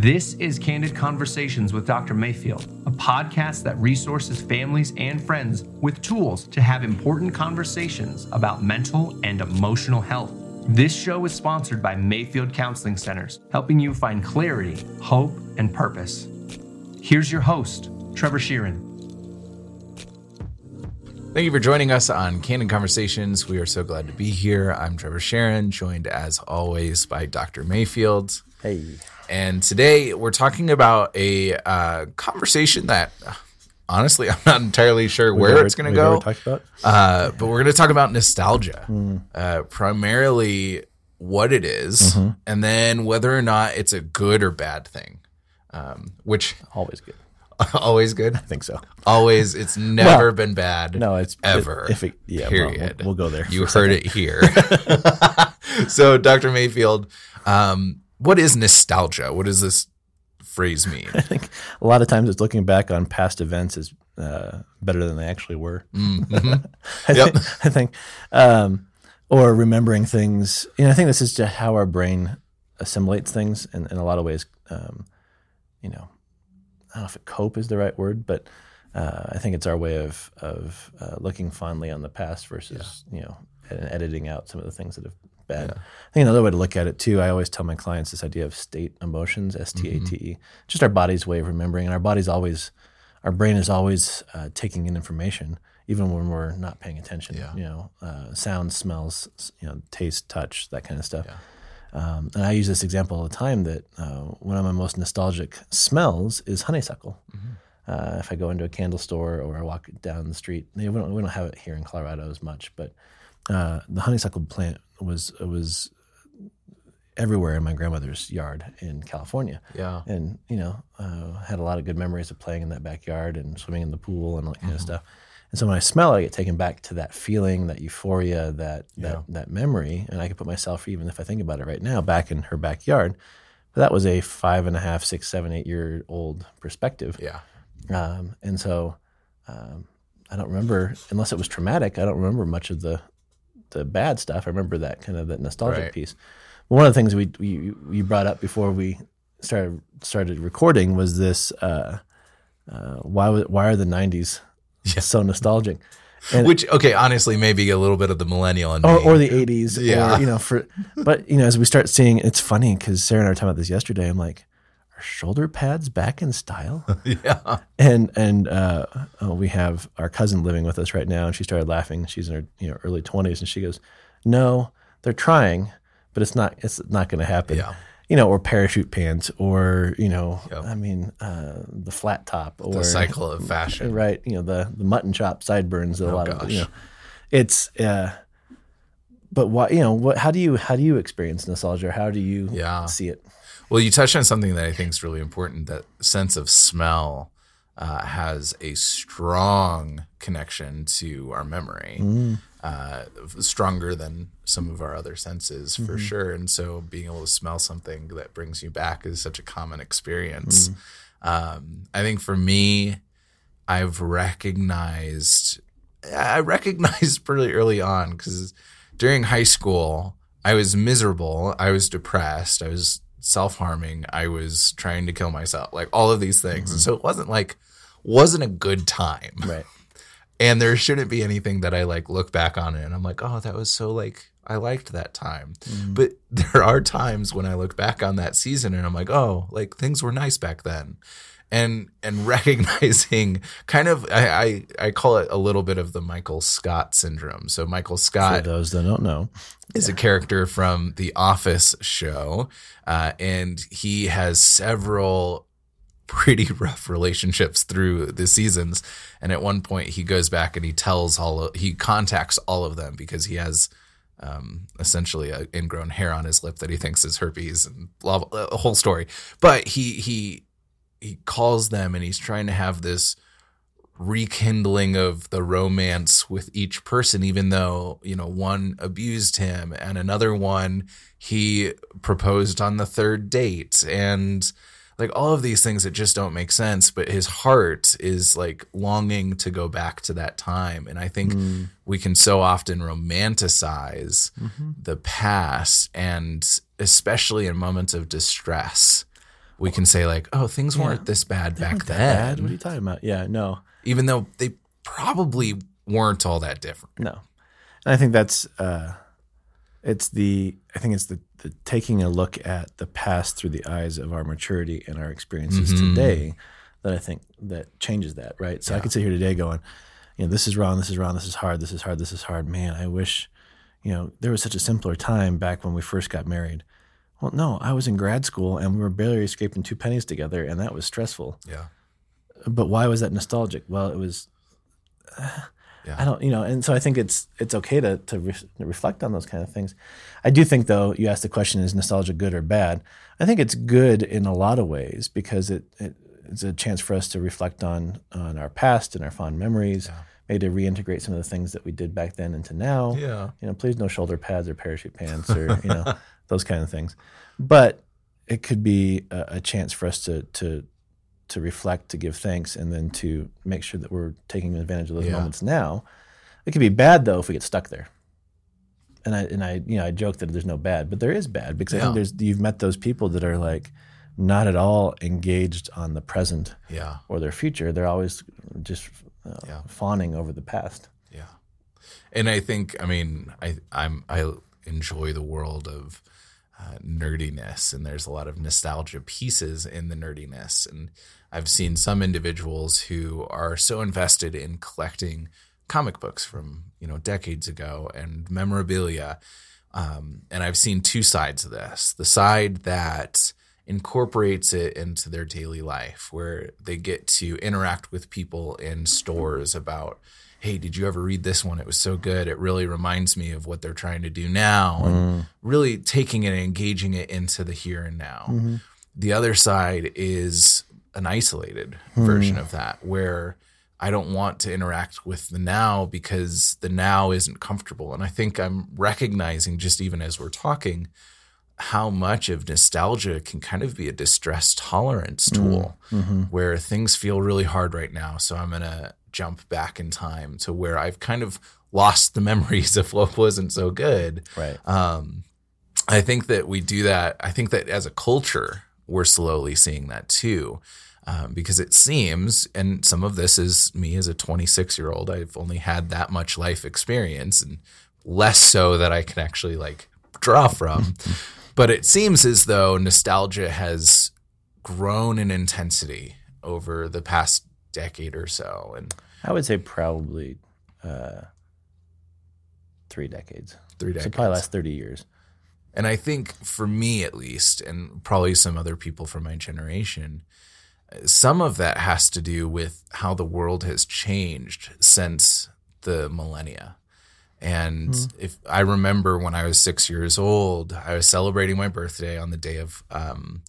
This is Candid Conversations with Dr. Mayfield, a podcast that resources families and friends with tools to have important conversations about mental and emotional health. This show is sponsored by Mayfield Counseling Centers, helping you find clarity, hope, and purpose. Here's your host, Trevor Sheeran. Thank you for joining us on Candid Conversations. We are so glad to be here. I'm Trevor Sharon, joined as always by Dr. Mayfield. Hey. And today we're talking about a uh, conversation that honestly I'm not entirely sure where it's going to go. already talked about? Uh, but we're going to talk about nostalgia, Hmm. uh, primarily what it is, Mm-hmm. and then whether or not it's a good or bad thing. Um, which Always good. always good, I think so. always. It's never Well, been bad. No, it's ever. If it, yeah, well, period. we'll, we'll go there. You heard it here. so, Dr. Mayfield, um, what is nostalgia? What does this phrase mean? I think a lot of times it's looking back on past events is uh, better than they actually were. Mhm. I, Yep. think, I think, um, or remembering things. You know, I think this is just how our brain assimilates things in, in a lot of ways. Um, you know, I don't know if cope is the right word, but uh, I think it's our way of of uh, looking fondly on the past versus you know and editing out some of the things that have bad. I think another way to look at it too. I always tell my clients this idea of state emotions, S T A T E, just our body's way of remembering, and our body's always, our brain is always uh, taking in information, even when we're not paying attention. Yeah. You know, uh, sounds, smells, you know, taste, touch, that kind of stuff. Um, and I use this example all the time that uh, one of my most nostalgic smells is honeysuckle. Uh, if I go into a candle store or I walk down the street, we, don't, we don't have it here in Colorado as much, but uh, the honeysuckle plant was was everywhere in my grandmother's yard in California, Yeah. and you know uh, had a lot of good memories of playing in that backyard and swimming in the pool and all that kind of stuff. And so when I smell it, I get taken back to that feeling, that euphoria, that that that memory, and I can put myself, even if I think about it right now, back in her backyard. But that was a five and a half, six, seven, eight year old perspective. Yeah. Um, and so um, I don't remember, unless it was traumatic, I don't remember much of the the bad stuff. I remember that kind of that nostalgic Right. piece. But one of the things we, we you brought up before we started started recording was this: uh, uh, why why are the '90s so nostalgic? And- Which, okay, honestly, maybe a little bit of the millennial in or, me. or the 80s Yeah. or you know for but you know as we start seeing it's funny because sarah and i were talking about this yesterday i'm like shoulder pads back in style yeah. and and uh, uh, we have our cousin living with us right now, and she started laughing. She's in her you know early twenties, and she goes, "No, they're trying, but it's not it's not going to happen." Yeah. You know, or parachute pants, or you know, Yep. I mean, uh, the flat top, or The cycle of fashion. right? You know, the the mutton chop sideburns. That a Oh, lot gosh. of you know, it's. Uh, but what you know? What? How do you how do you experience nostalgia? How do you Yeah. see it? Well, you touched on something that I think is really important. That sense of smell uh, has a strong connection to our memory, uh, stronger than some of our other senses for sure. And so, being able to smell something that brings you back is such a common experience. Um, I think for me, I've recognized I recognized pretty early on because during high school I was miserable, I was depressed, I was self harming, I was trying to kill myself, like all of these things, and so it wasn't like wasn't a good time, Right. and there shouldn't be anything that I like look back on it and I'm like, oh, that was so like I liked that time. Mm-hmm. But there are times when I look back on that season and I'm like, oh, like things were nice back then. And and recognizing kind of I, I I call it a little bit of the Michael Scott syndrome. So Michael For Scott those that don't know, is a character from the Office show, uh, and he has several pretty rough relationships through the seasons. And at one point, he goes back and he tells all of, he contacts all of them because he has um, essentially a ingrown hair on his lip that he thinks is herpes and blah, blah, a whole story. But he he he calls them and he's trying to have this rekindling of the romance with each person even though you know one abused him and another one he proposed on the third date. And like all of these things that just don't make sense but his heart is like longing to go back to that time. And i think mm. we can so often romanticize mm-hmm. the past and especially in moments of distress we can say like, oh, things weren't this bad back then, bad. What are you talking about? Yeah, no, even though they probably weren't all that different. no. And I think that's uh, it's the I think it's the, the taking a look at the past through the eyes of our maturity and our experiences Mm-hmm. today that I think that changes that, right? So I could sit here today going, you know, this is wrong, this is wrong, this is hard, this is hard, this is hard. Man, I wish, you know, there was such a simpler time back when we first got married. Well, no, I was in grad school and we were barely scraping two pennies together, and that was stressful. Yeah. But why was that nostalgic? Well, it was. Yeah. I don't, you know, and so I think it's it's okay to to re- reflect on those kind of things. I do think, though, you asked the question: Is nostalgia good or bad? I think it's good in a lot of ways because it, it it's a chance for us to reflect on on our past and our fond memories. Maybe to reintegrate some of the things that we did back then into now. Yeah. You know, please no shoulder pads or parachute pants or you know those kind of things. But it could be a, a chance for us to to to reflect, to give thanks, and then to make sure that we're taking advantage of those Yeah. moments now. It could be bad though if we get stuck there. And I and I you know I joke that there's no bad, but there is bad because I think there's you've met those people that are like not at all engaged on the present Yeah. or their future. They're always just uh, Yeah. fawning over the past. Yeah. And I think, I mean, I I'm I enjoy the world of uh, nerdiness, and there's a lot of nostalgia pieces in the nerdiness. And I've seen some individuals who are so invested in collecting comic books from you know decades ago and memorabilia. Um, and I've seen two sides of this: the side that incorporates it into their daily life, where they get to interact with people in stores about hey, did you ever read this one? It was so good. It really reminds me of what they're trying to do now and mm-hmm. really taking it and engaging it into the here and now. Mm-hmm. The other side is an isolated hmm. version of that where I don't want to interact with the now because the now isn't comfortable. And I think I'm recognizing just even as we're talking how much of nostalgia can kind of be a distress tolerance tool mm-hmm. where things feel really hard right now. So I'm going to jump back in time to where I've kind of lost the memories of what wasn't so good. Right. Um, I think that we do that. I think that as a culture, we're slowly seeing that too. Um, because it seems, and some of this is me as a 26 year old, I've only had that much life experience and less so that I can actually like draw from. but it seems as though nostalgia has grown in intensity over the past decade or so. And I would say probably uh, three decades. three So decades. probably last thirty years. And I think for me, at least, and probably some other people from my generation, some of that has to do with how the world has changed since the millennia. And if I remember when I was six years old, I was celebrating my birthday on the day of um,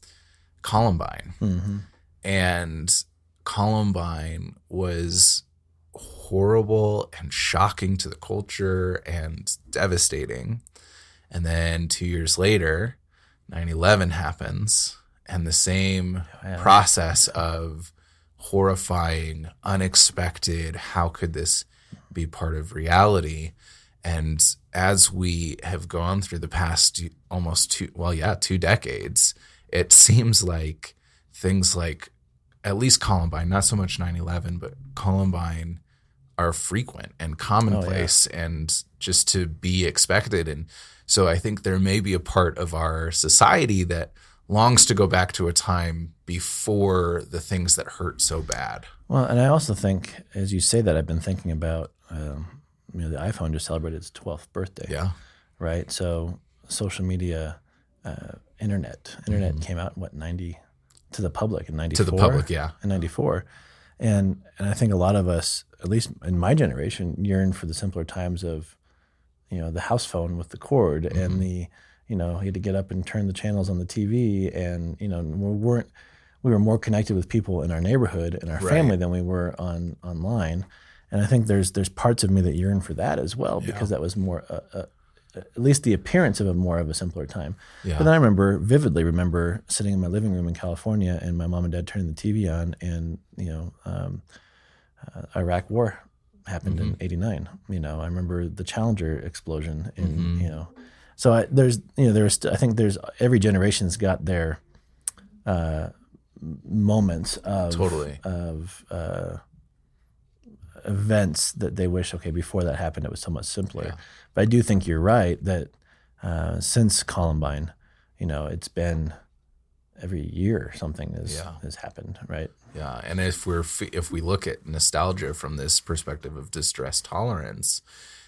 Columbine. Mm-hmm. And Columbine was horrible and shocking to the culture and devastating. And then two years later, 9 11 happens, and the same oh, Yeah. process of horrifying, unexpected, how could this be part of reality? And as we have gone through the past almost two, well, yeah, two decades, it seems like things like at least Columbine, not so much 9 11, but Columbine are frequent and commonplace and just to be expected. And so I think there may be a part of our society that longs to go back to a time before the things that hurt so bad. Well, and I also think, as you say that, I've been thinking about, um, you know, the iPhone just celebrated its 12th birthday, Yeah. right? So social media, uh, internet, internet came out what 90 to the public in 94 Mm-hmm. To the public, yeah. in 94 and and i think a lot of us at least in my generation yearn for the simpler times of you know the house phone with the cord Mm-hmm. and the you know you had to get up and turn the channels on the tv and you know we weren't we were more connected with people in our neighborhood and our Right. family than we were on online and i think there's there's parts of me that yearn for that as well because that was more uh, uh, at least the appearance of a more of a simpler time. Yeah. But then I remember vividly remember sitting in my living room in California and my mom and dad turning the TV on and you know um, uh, Iraq War happened in '89. You know I remember the Challenger explosion in you know so I, there's you know there's I think there's every generation's got their uh, moments of Totally. of uh, events that they wish okay before that happened it was so much simpler. Yeah. But I do think you're right that uh, since Columbine, you know, it's been every year something has Yeah. has happened, right? Yeah, and if we're if we look at nostalgia from this perspective of distress tolerance,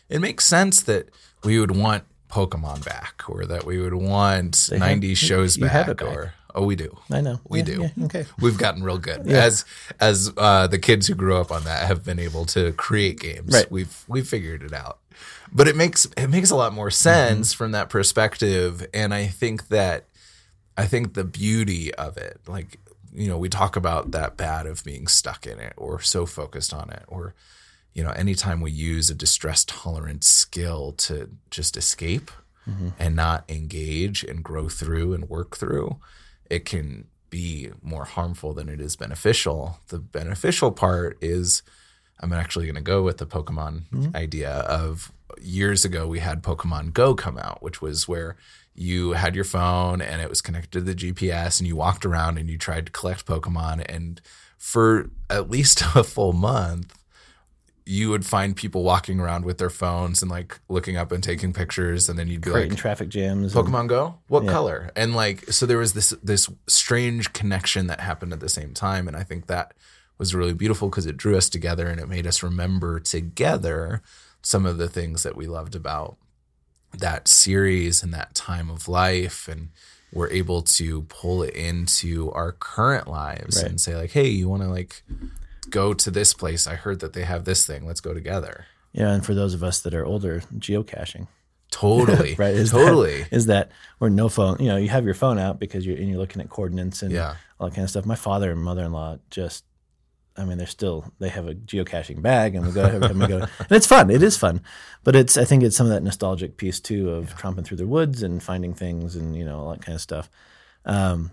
it makes sense that we would want Pokemon back, or that we would want have- '90s shows back, back. or oh, we do. I know We Yeah, do. yeah, okay. We've gotten real good as as uh, the kids who grew up on that have been able to create games. Right. We've we've figured it out, but it makes it makes a lot more sense from that perspective, and I think that I think the beauty of it, like you know, we talk about that bad of being stuck in it or so focused on it, or you know, anytime we use a distress tolerance skill to just escape and not engage and grow through and work through, it can be more harmful than it is beneficial. The beneficial part is I'm actually going to go with the Pokemon mm-hmm. idea of years ago we had Pokemon Go come out, which was where you had your phone and it was connected to the GPS and you walked around and you tried to collect Pokemon and for at least a full month you would find people walking around with their phones and like looking up and taking pictures and then you'd be Creating like traffic jams. and- Pokemon Go? What color? And like, so there was this this strange connection that happened at the same time, and I think that was really beautiful because it drew us together and it made us remember together some of the things that we loved about that series and that time of life, and we're able to pull it into our current lives Right. and say like, hey, you want to like go to this place? I heard that they have this thing. Let's go together. Yeah, and for those of us that are older, geocaching. Totally, right? Is totally. That, is that where no phone? You know, you have your phone out because you're and you're looking at coordinates and Yeah. all that kind of stuff. My father and mother in law just, I mean, they're still they have a geocaching bag and we go and we go and it's fun. It is fun, but it's I think it's some of that nostalgic piece too of tromping through the woods and finding things and you know all that kind of stuff. Um,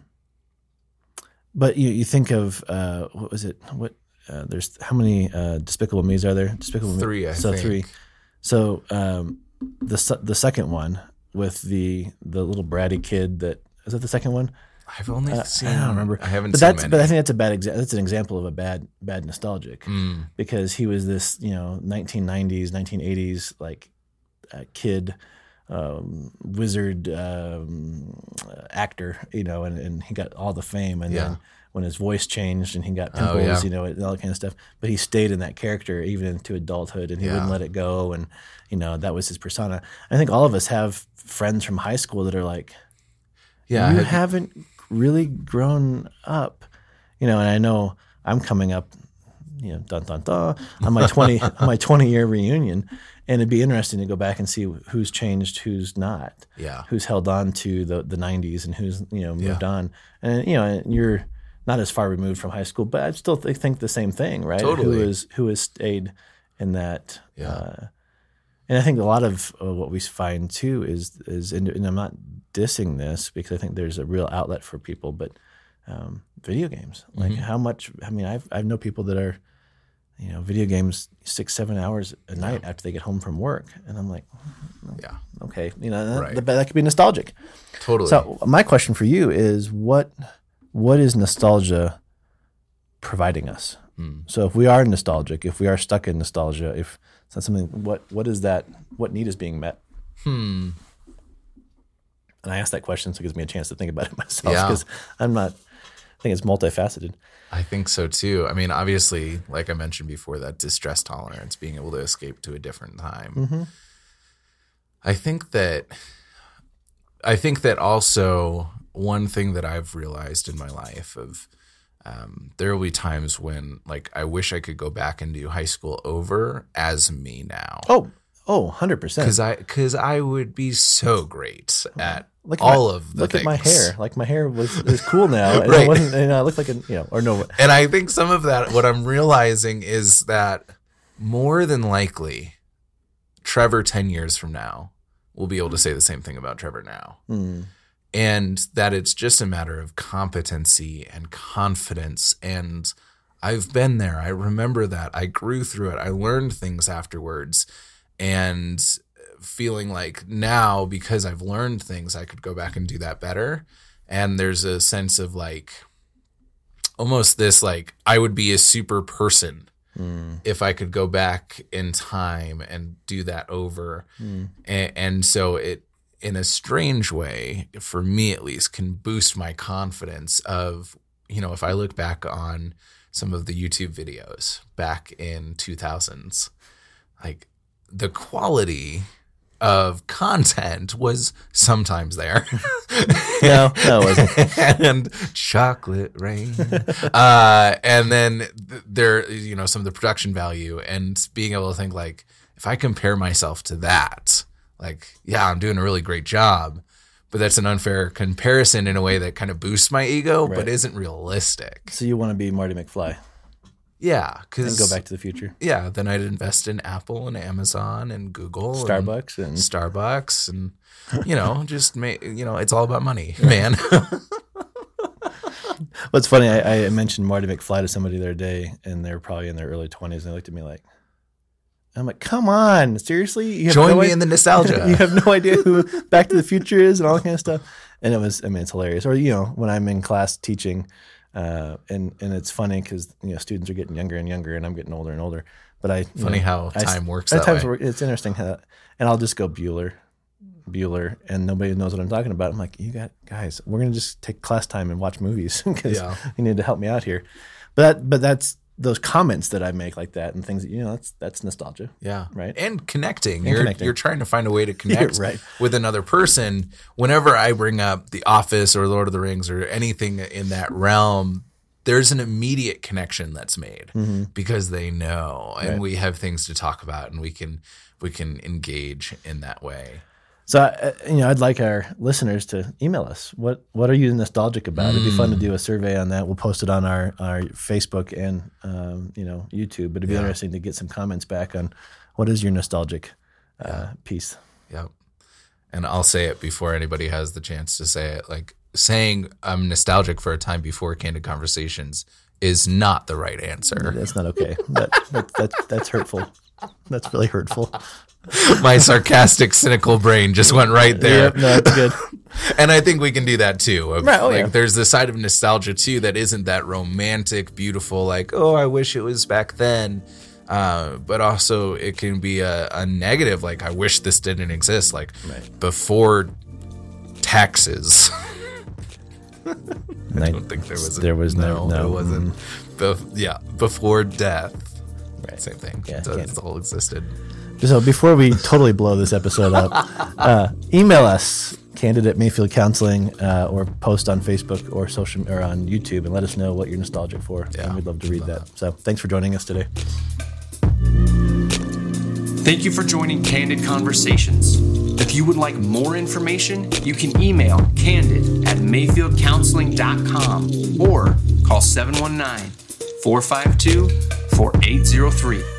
but you you think of uh, what was it? What uh, there's how many uh, Despicable Me's are there? Despicable Me- Three, I so think. three. So um, the the second one with the the little bratty kid that is that the second one? I've only seen. I don't remember. I haven't but seen that's many. but I think that's a bad exa- that's an example of a bad bad nostalgic Mm, because he was this you know 1990s 1980s like uh, kid um, wizard um, actor you know and, and he got all the fame and Yeah. then when his voice changed and he got Oh, pimples yeah. you know and all that kind of stuff but he stayed in that character even into adulthood and he Yeah. wouldn't let it go and you know that was his persona I think all of us have friends from high school that are like yeah, you have- haven't really grown up, you know. And I know I'm coming up, you know, dun dun dun, on my twenty on my twenty year reunion, and it'd be interesting to go back and see who's changed, who's not, yeah, who's held on to the the '90s, and who's you know moved Yeah. on. And you know, you're not as far removed from high school, but I still th- think the same thing, right? Totally. Who is who has stayed in that. Yeah. Uh, and I think a lot of uh, what we find too is is and, and I'm not dissing this because I think there's a real outlet for people, but um, video games. Like Mm-hmm. how much? I mean, I've I know people that are, you know, video games six seven hours a night after they get home from work, and I'm like, yeah, okay, you know, that, Right. that, that could be nostalgic. totally. So my question for you is what what is nostalgia providing us? Hmm. So if we are nostalgic, if we are stuck in nostalgia, if it's not something, what what is that? What need is being met? hmm. And I ask that question so it gives me a chance to think about it myself Yeah. because I'm not. I think it's multifaceted. I think so too. I mean, obviously, like I mentioned before, that distress tolerance, being able to escape to a different time. Mm-hmm. I think that, I think that also one thing that I've realized in my life of, um, there will be times when like I wish I could go back and do high school over as me now. Oh, oh, 100 percent. Cause I, cause I would be so great at Look at all my- of the Look at my hair. Like my hair was is cool now, and Right. I wasn't. And I look like a you know, or no. And I think some of that, what I'm realizing is that more than likely, Trevor 10 years from now will be able to say the same thing about Trevor now. Hmm. And that it's just a matter of competency and confidence. And I've been there. I remember that. I grew through it. I learned things afterwards. And feeling like now, because I've learned things, I could go back and do that better. And there's a sense of like, almost this like I would be a super person hmm. if I could go back in time and do that over. Hmm. And, and so it, in a strange way, for me at least, can boost my confidence of, you know, if I look back on some of the YouTube videos back in 2000s, like the quality of content was sometimes there. No, no, wasn't. and chocolate rain. uh, and then there, you know, some of the production value and being able to think like, if I compare myself to that, like, yeah, I'm doing a really great job, but that's an unfair comparison in a way that kind of boosts my ego, but isn't realistic. So you want to be Marty McFly Yeah, and because go back to the future? Yeah, then I'd invest in Apple and Amazon and Google, Starbucks and Starbucks, and you know, just make you know, it's all about money, man. What's funny, I, I mentioned Marty McFly to somebody the other day, and they were probably in their early twenties, and they looked at me like, "I'm like, come on, seriously? You have Join no me i- in the nostalgia. you have no idea who Back to the Future is and all that kind of stuff." And it was, I mean, it's hilarious. Or you know, when I'm in class teaching, uh, and and it's funny because you know students are getting younger and younger, and I'm getting older and older. But I you Funny know, how I time works At that times, way. work- it's interesting how, and I'll just go Bueller, Bueller, and nobody knows what I'm talking about. I'm like, you got guys, we're gonna just take class time and watch movies because Yeah. you need to help me out here. But that, but that's those comments that I make like that and things that you know that's that's nostalgia. Yeah. Right. And connecting. you're connecting. you're trying to find a way to connect Right. with another person. Whenever I bring up The Office or Lord of the Rings or anything in that realm, there's an immediate connection that's made because they know and Mm-hmm. Right. we have things to talk about and we can we can engage in that way. So uh, you know, I'd like our listeners to email us. What what are you nostalgic about? It'd be fun to do a survey on that. We'll post it on our our Facebook and um, you know YouTube. But it'd be Yeah. interesting to get some comments back on what is your nostalgic uh, piece. Yep. And I'll say it before anybody has the chance to say it. Like saying I'm nostalgic for a time before Candid Conversations is not the right answer. That's not okay. that, that, that, that's hurtful. That's really hurtful. My sarcastic, cynical brain just went right there. Yep, no, that's good. And I think we can do that too. Of, Right, oh, like yeah. there's the side of nostalgia too that isn't that romantic, beautiful, like, oh, I wish it was back then. Uh, but also it can be a, a negative, like I wish this didn't exist, like Right. before taxes. I I don't think there was. A, There was no- no, there wasn't. Bef- yeah, before death. Right. Same thing. Yeah, It can't- all existed. So before we totally blow this episode up, uh, email us candid at Mayfield Counseling uh, or post on Facebook or social or on YouTube and let us know what you're nostalgic for. Yeah, and we'd love to read that. So thanks for joining us today. Thank you for joining Candid Conversations. If you would like more information, you can email candid at mayfieldcounseling.com or call 719 452 4803.